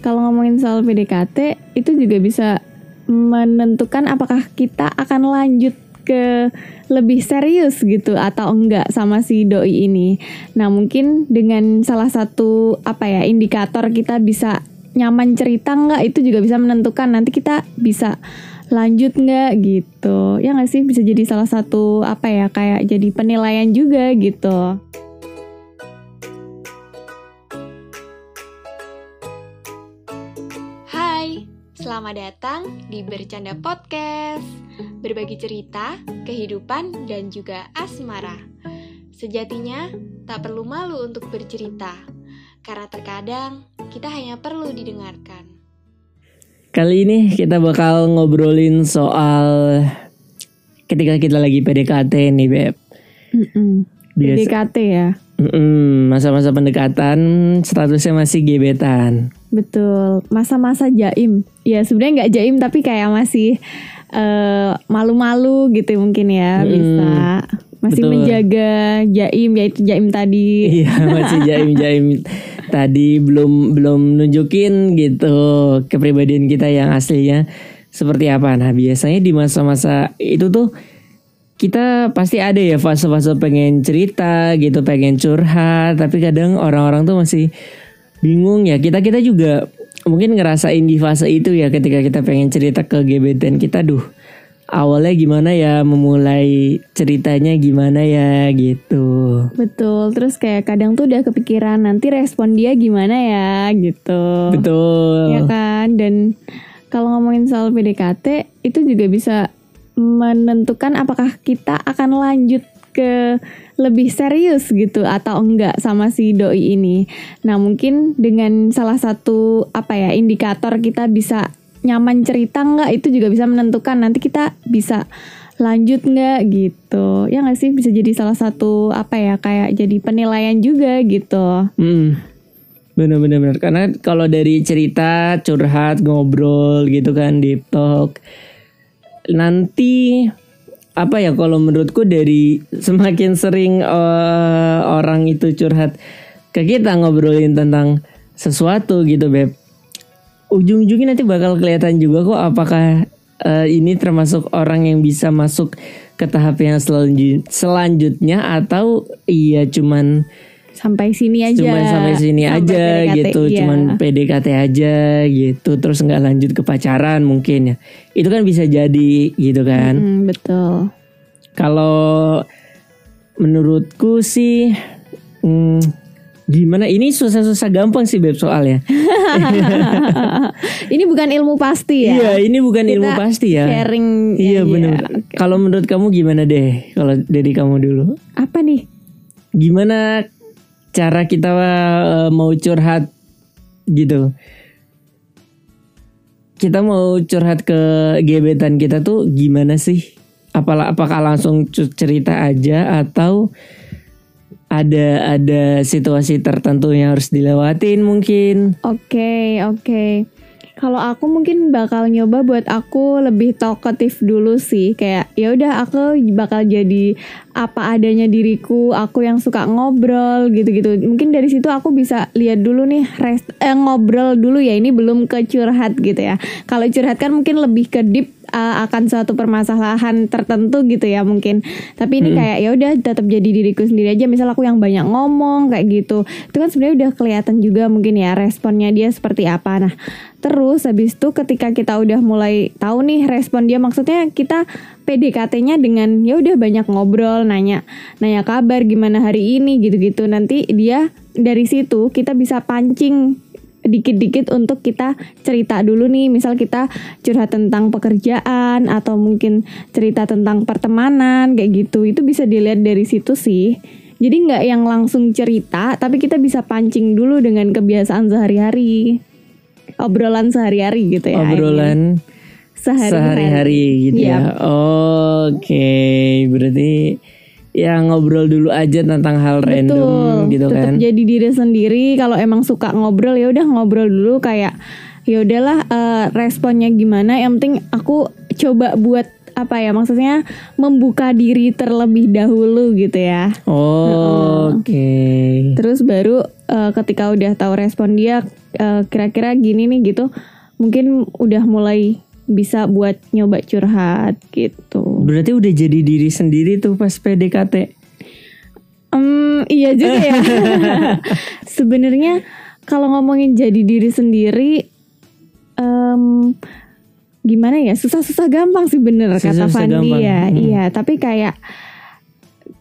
kalau ngomongin soal PDKT itu juga bisa menentukan apakah kita akan lanjut ke lebih serius gitu atau enggak sama si doi ini. Nah, mungkin dengan salah satu apa ya indikator kita bisa nyaman cerita enggak itu juga bisa menentukan nanti kita bisa lanjut nggak gitu. Ya nggak sih? Bisa jadi salah satu apa ya kayak jadi penilaian juga gitu Hai, selamat datang di Bercanda Podcast. Berbagi cerita, kehidupan, dan juga asmara. Sejatinya, tak perlu malu untuk bercerita Karena terkadang, kita hanya perlu didengarkan. Kali ini kita bakal ngobrolin soal ketika kita lagi PDKT nih Beb. Biasa, PDKT ya? Masa-masa pendekatan statusnya masih gebetan. Betul. Masa-masa jaim. Ya sebenarnya nggak jaim tapi kayak masih eh, malu-malu gitu mungkin ya Mm, bisa. Masih betul. menjaga jaim yaitu jaim tadi. Iya masih jaim-jaim tadi belum belum nunjukin gitu kepribadian kita yang aslinya seperti apa. Nah biasanya di masa-masa itu tuh kita pasti ada ya fase-fase pengen cerita gitu, pengen curhat, tapi kadang orang-orang tuh masih bingung ya. Kita kita juga mungkin ngerasain di fase itu ya ketika kita pengen cerita ke gebetan kita, duh awalnya gimana ya, memulai ceritanya gimana ya gitu. betul terus kayak kadang tuh udah kepikiran nanti respon dia gimana ya gitu Betul. ya kan dan kalau ngomongin soal PDKT itu juga bisa menentukan apakah kita akan lanjut ke lebih serius gitu atau enggak sama si doi ini. Nah, mungkin dengan salah satu apa ya indikator kita bisa nyaman cerita enggak itu juga bisa menentukan nanti kita bisa lanjut enggak gitu. Ya nggak sih bisa jadi salah satu apa ya kayak jadi penilaian juga gitu. Hmm. Bener-bener bener. Karena kalau dari cerita, curhat, ngobrol gitu kan deep talk. Nanti apa ya kalau menurutku dari semakin sering eh, orang itu curhat ke kita ngobrolin tentang sesuatu gitu beb. Ujung-ujungnya nanti bakal kelihatan juga kok apakah eh, ini termasuk orang yang bisa masuk ke tahap yang selanjut- selanjutnya atau iya cuman Sampai sini aja. cuman sampai sini Sampai aja PDKT, gitu iya. cuman PDKT aja gitu terus nggak lanjut ke pacaran mungkin ya itu kan bisa jadi gitu kan Hmm, betul. kalau menurutku sih hmm, gimana ini susah-susah gampang sih beb soalnya ini bukan ilmu pasti ya. iya ini bukan Kita ilmu pasti ya Sharing. iya ya, benar ya. kalau menurut kamu gimana deh kalau dari kamu dulu Apa nih? gimana cara kita eh, mau curhat gitu. Kita mau curhat ke gebetan kita tuh gimana sih? Apalah apakah langsung cerita aja atau ada ada situasi tertentu yang harus dilewatin mungkin? Oke, oke. Kalau aku mungkin bakal nyoba buat aku lebih talkative dulu sih. Kayak ya udah aku bakal jadi apa adanya diriku, aku yang suka ngobrol gitu-gitu. Mungkin dari situ aku bisa lihat dulu nih rest, eh, ngobrol dulu ya. Ini belum ke curhat gitu ya. Kalau curhat kan mungkin lebih ke deep uh, akan suatu permasalahan tertentu gitu ya mungkin. Tapi ini kayak ya udah tetap jadi diriku sendiri aja. Misal aku yang banyak ngomong kayak gitu. Itu kan sebenarnya udah kelihatan juga mungkin ya responnya dia seperti apa. Nah, terus habis itu ketika kita udah mulai tahu nih respon dia maksudnya kita PDKT-nya dengan ya udah banyak ngobrol, nanya nanya kabar gimana hari ini gitu-gitu. Nanti dia dari situ kita bisa pancing dikit-dikit untuk kita cerita dulu nih. Misal kita curhat tentang pekerjaan atau mungkin cerita tentang pertemanan kayak gitu. Itu bisa dilihat dari situ sih. Jadi nggak yang langsung cerita tapi kita bisa pancing dulu dengan kebiasaan sehari-hari. Obrolan sehari-hari gitu ya obrolan sehari-hari. sehari-hari gitu Iya. ya oke berarti ya ngobrol dulu aja tentang hal random gitu tetap kan jadi diri sendiri kalau emang suka ngobrol ya udah ngobrol dulu kayak ya udahlah eh, responnya gimana yang penting aku coba buat apa ya maksudnya membuka diri terlebih dahulu gitu ya. Oh, Oke. Terus baru eh, ketika udah tahu respon dia eh, kira-kira gini nih gitu, mungkin udah mulai bisa buat nyoba curhat gitu. Berarti udah jadi diri sendiri tuh pas PDKT. Hmm, iya juga ya. Sebenarnya kalau ngomongin jadi diri sendiri, em, gimana ya? Susah-susah gampang sih bener kata Susah-susah Fandi ya. Hmm. Iya, tapi kayak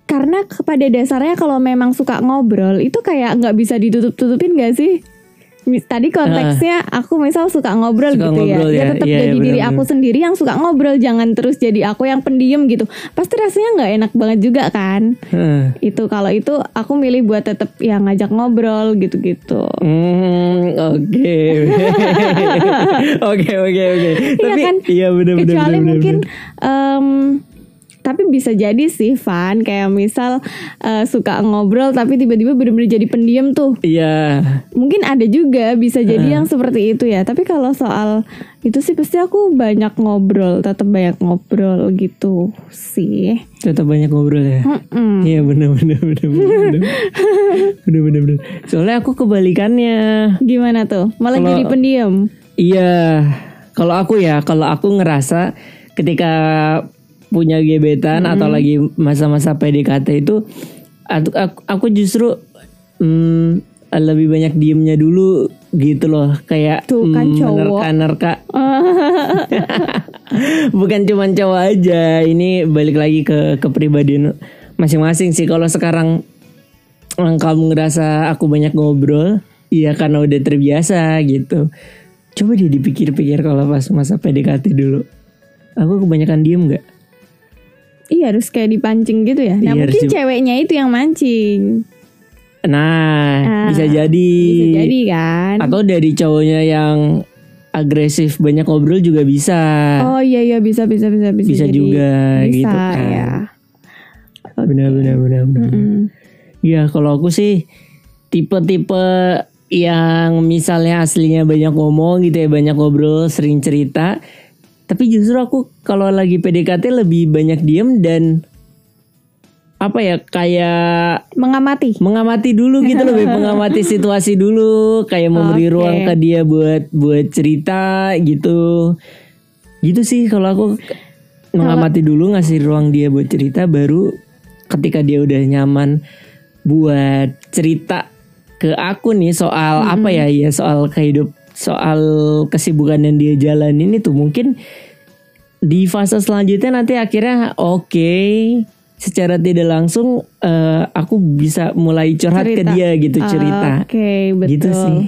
karena pada dasarnya kalau memang suka ngobrol itu kayak nggak bisa ditutup-tutupin gak sih? Tadi konteksnya aku misal suka ngobrol Suka gitu ngobrol ya. ya. Ya tetap Iya, iya, jadi diri benar-benar. aku sendiri yang suka ngobrol, jangan terus jadi aku yang pendiam gitu. Pasti rasanya nggak enak banget juga kan? Hah. itu kalau itu aku milih buat tetap yang ngajak ngobrol gitu-gitu. Hmm, oke. Oke, oke, oke. Tapi kan? iya benar benar Kecuali benar, mungkin benar. em, tapi bisa jadi sih Van kayak misal eh, suka ngobrol tapi tiba-tiba bener-bener jadi pendiam tuh. Iya. Mungkin ada juga bisa jadi yang seperti itu ya. Tapi kalau soal itu sih pasti aku banyak ngobrol, tetap banyak ngobrol gitu sih. Tetap banyak ngobrol ya. Iya benar benar benar benar. benar. Benar benar benar. Soalnya aku kebalikannya. Gimana tuh? Malah Kalau- jadi pendiam. Iya, kalau aku ya, kalau aku ngerasa ketika punya gebetan atau lagi masa-masa PDKT itu, aku, aku, justru mm, lebih banyak diemnya dulu gitu loh, kayak Tuh kan mm, cowok. menerka-nerka. Bukan cuman cowok aja, ini balik lagi ke kepribadian masing-masing sih. Kalau sekarang kamu ngerasa aku banyak ngobrol, iya karena udah terbiasa gitu. Coba dia dipikir-pikir kalau pas masa PDKT dulu. Aku kebanyakan diem nggak? Iya harus kayak dipancing gitu ya. Nah Iya, harus mungkin di- ceweknya itu yang mancing. Nah, Ah, bisa jadi. Bisa jadi kan. Atau dari cowoknya yang agresif banyak ngobrol juga bisa. Oh iya iya bisa bisa bisa bisa. Bisa jadi. juga bisa, gitu kan. ya. Benar benar benar benar. Mm-mm. Ya kalau aku sih tipe-tipe yang misalnya aslinya banyak ngomong gitu ya banyak ngobrol sering cerita tapi justru aku kalau lagi PDKT lebih banyak diem dan apa ya kayak Mengamati. mengamati dulu gitu lebih mengamati situasi dulu kayak memberi Oke. ruang ke dia buat buat cerita gitu gitu sih kalau aku mengamati dulu ngasih ruang dia buat cerita baru ketika dia udah nyaman buat cerita ke aku nih soal apa ya ya soal kehidup soal kesibukan yang dia jalanin itu mungkin di fase selanjutnya nanti akhirnya oke secara tidak langsung eh, aku bisa mulai curhat ke Cerita. dia gitu cerita Oke betul. gitu sih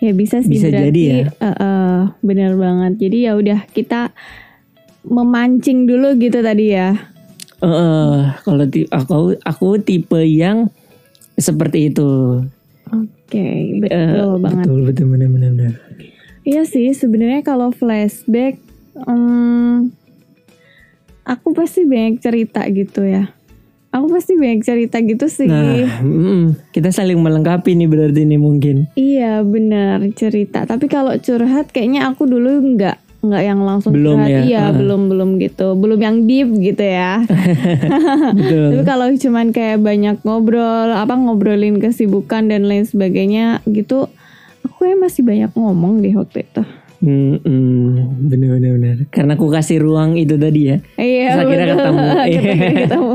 Ya bisa sih Bisa berarti. jadi ya. eh, eh, benar banget. Jadi ya udah kita memancing dulu gitu tadi ya. Eh, kalau aku aku tipe yang seperti itu Oke Eh, betul banget. betul betul benar benar benar. Iya sih sebenarnya kalau flashback, em, aku pasti banyak cerita gitu ya. Aku pasti banyak cerita gitu sih. Nah, mm, kita saling melengkapi nih berarti ini mungkin. Iya benar cerita. Tapi kalau curhat kayaknya aku dulu nggak nggak yang langsung Belum curhat. ya? Iya Ah. belum belum gitu. Belum yang deep gitu ya. Betul. Tapi kalau cuman kayak banyak ngobrol, apa ngobrolin kesibukan dan lain sebagainya gitu, aku ya masih banyak ngomong deh waktu itu. Hmm, hmm, bener bener bener. Karena aku kasih ruang itu tadi ya. Iya Terus akhirnya betul. ketemu. Akhirnya ketemu.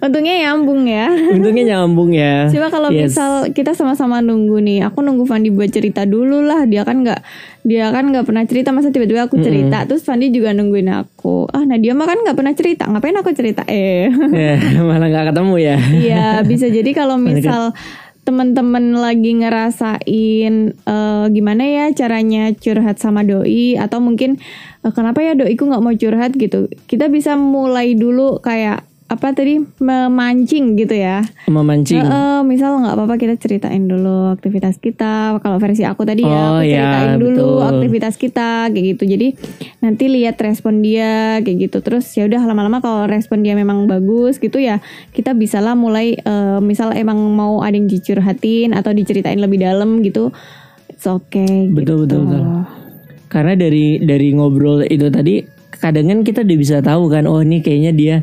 Untungnya nyambung ya. Untungnya nyambung ya. Coba kalau Yes. misal kita sama-sama nunggu nih, aku nunggu Fandi buat cerita dulu lah. Dia kan nggak, dia kan nggak pernah cerita. Masa tiba-tiba aku cerita, terus Fandi juga nungguin aku. Ah, nah dia mah kan nggak pernah cerita. Ngapain aku cerita? Eh, Ya, malah nggak ketemu ya. iya bisa jadi kalau misal teman-teman lagi ngerasain eh, gimana ya caranya curhat sama doi atau mungkin eh, kenapa ya doiku nggak mau curhat gitu. Kita bisa mulai dulu kayak apa tadi memancing gitu ya. Memancing. Heeh, misal nggak apa-apa kita ceritain dulu aktivitas kita. Kalau versi aku tadi ya, Oh, aku ya, ceritain dulu betul. aktivitas kita kayak gitu. Jadi nanti lihat respon dia kayak gitu. Terus ya udah lama-lama kalau respon dia memang bagus gitu ya, kita bisalah mulai eh, misal emang mau ada yang dicurhatin atau diceritain lebih dalam gitu. It's okay Betul, gitu. betul, betul. Karena dari dari ngobrol itu tadi kadang kan kita udah bisa tahu kan oh ini kayaknya dia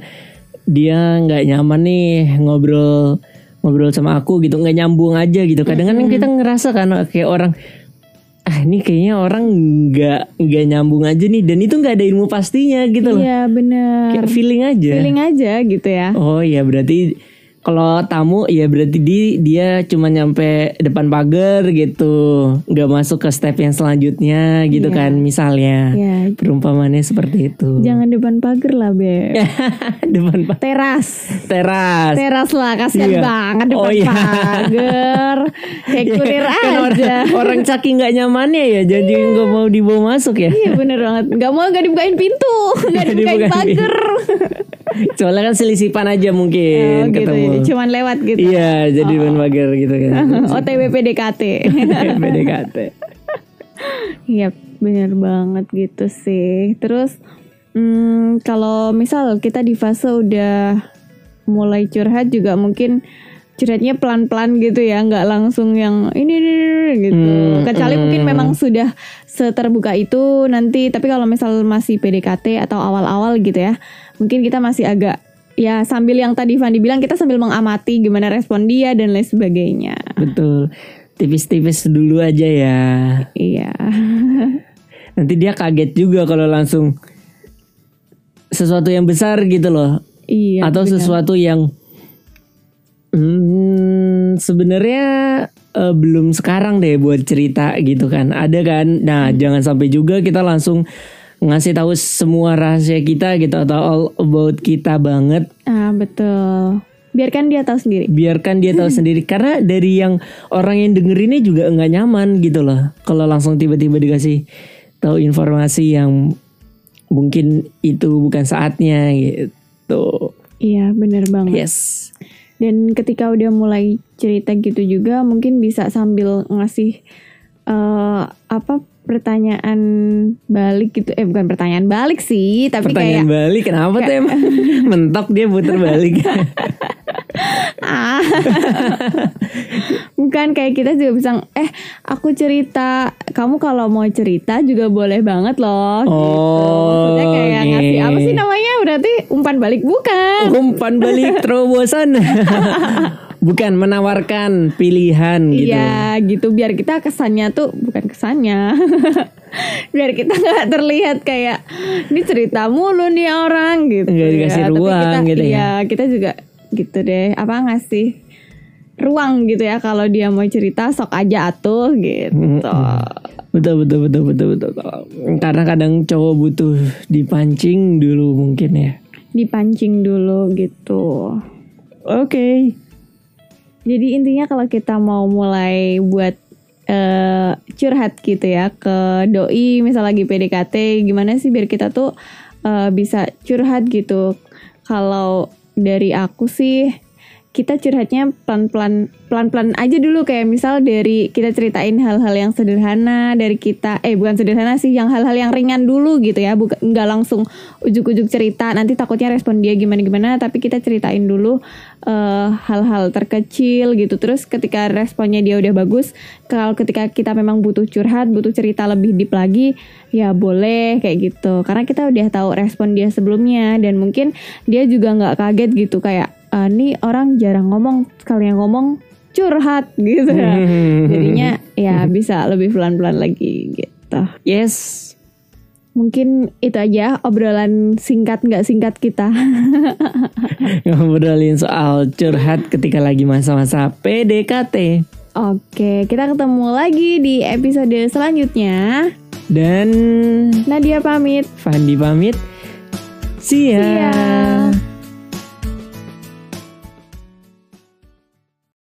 dia nggak nyaman nih ngobrol ngobrol sama aku gitu nggak nyambung aja gitu. Kadang kan kita ngerasa kan kayak orang ah ini kayaknya orang nggak nggak nyambung aja nih. Dan itu nggak ada ilmu pastinya gitu loh. Iya bener. kayak feeling aja. Feeling aja gitu ya. oh iya berarti kalau tamu ya berarti di, dia cuma nyampe depan pagar gitu nggak masuk ke step yang selanjutnya gitu Iya. kan misalnya Ya, perumpamannya seperti itu jangan depan pagar lah, Beb. depan pa- Teras. teras Teras lah, kasihan Iya. banget depan Oh, iya. pagar. Kayak kurir Kan aja. orang, orang caki nggak nyamannya ya jadi nggak mau dibawa masuk ya Iya bener banget. Gak mau gak dibukain pintu, gak Nggak dibukain dibukain pagar. Soalnya kan selisipan aja mungkin Oh, gitu ketemu ya. Cuman lewat gitu. iya jadi depan pagar gitu kan OTW PDKT. PDKT Iya bener banget gitu sih. Terus hmm, kalau misal kita di fase udah mulai curhat juga mungkin curhatnya pelan-pelan gitu ya, nggak langsung yang ini, ini, ini, gitu. Hmm, Kecuali hmm. mungkin memang sudah seterbuka itu nanti. Tapi kalau misal masih PDKT atau awal-awal gitu ya, mungkin kita masih agak ya sambil yang tadi Fandi bilang kita sambil mengamati gimana respon dia dan lain sebagainya. betul tipis-tipis dulu aja ya Iya. nanti dia kaget juga kalau langsung sesuatu yang besar gitu loh Iya. atau benar. sesuatu yang hmm, sebenarnya eh, belum sekarang deh buat cerita gitu kan ada kan nah Hmm. jangan sampai juga kita langsung ngasih tahu semua rahasia kita gitu atau all about kita banget Ah betul. Biarkan dia tahu sendiri. biarkan dia tahu sendiri karena dari yang orang yang dengerinnya juga nggak nyaman gitu loh kalau langsung tiba-tiba dikasih tahu informasi yang mungkin itu bukan saatnya gitu Iya bener banget. yes Dan ketika udah mulai cerita gitu juga mungkin bisa sambil ngasih eh apa pertanyaan balik gitu. Eh bukan pertanyaan balik sih, tapi pertanyaan kayak balik kenapa tuh emang mentok dia puter balik ah. bukan kayak kita juga bisa eh aku cerita, kamu kalau mau cerita juga boleh banget loh gitu. Oh, Maksudnya kayak oke. ngasih apa sih namanya? Berarti umpan balik bukan. umpan balik terobosan bukan menawarkan pilihan gitu Iya gitu biar kita kesannya tuh bukan kesannya biar kita nggak terlihat kayak ini cerita mulu nih orang gitu Nggak dikasih Tapi ruang kita, gitu ya. iya, kita juga gitu deh apa ngasih ruang gitu ya kalau dia mau cerita sok aja atuh gitu. Betul betul betul betul betul. Karena kadang cowok butuh dipancing dulu mungkin ya. Dipancing dulu gitu. Oke. Jadi intinya kalau kita mau mulai buat eh, curhat gitu ya ke doi misal lagi PDKT gimana sih biar kita tuh eh, bisa curhat gitu. Kalau dari aku sih kita curhatnya pelan-pelan pelan-pelan aja dulu. Kayak misal dari kita ceritain hal-hal yang sederhana dari kita eh bukan sederhana sih yang hal-hal yang ringan dulu gitu ya. Bukan nggak langsung ujuk-ujuk cerita. Nanti takutnya respon dia gimana-gimana tapi kita ceritain dulu eh, hal-hal terkecil gitu. Terus ketika responnya dia udah bagus kalau ketika kita memang butuh curhat butuh cerita lebih deep lagi ya boleh kayak gitu. Karena kita udah tahu respon dia sebelumnya dan mungkin dia juga nggak kaget gitu. Kayak "Ah, nih orang jarang ngomong sekali yang ngomong curhat gitu ya jadinya ya bisa lebih pelan-pelan lagi gitu yes mungkin itu aja obrolan singkat nggak singkat kita ngobrolin soal curhat ketika lagi masa-masa PDKT Oke, kita ketemu lagi di episode selanjutnya. dan Nadia pamit. Fandi pamit see ya. See ya.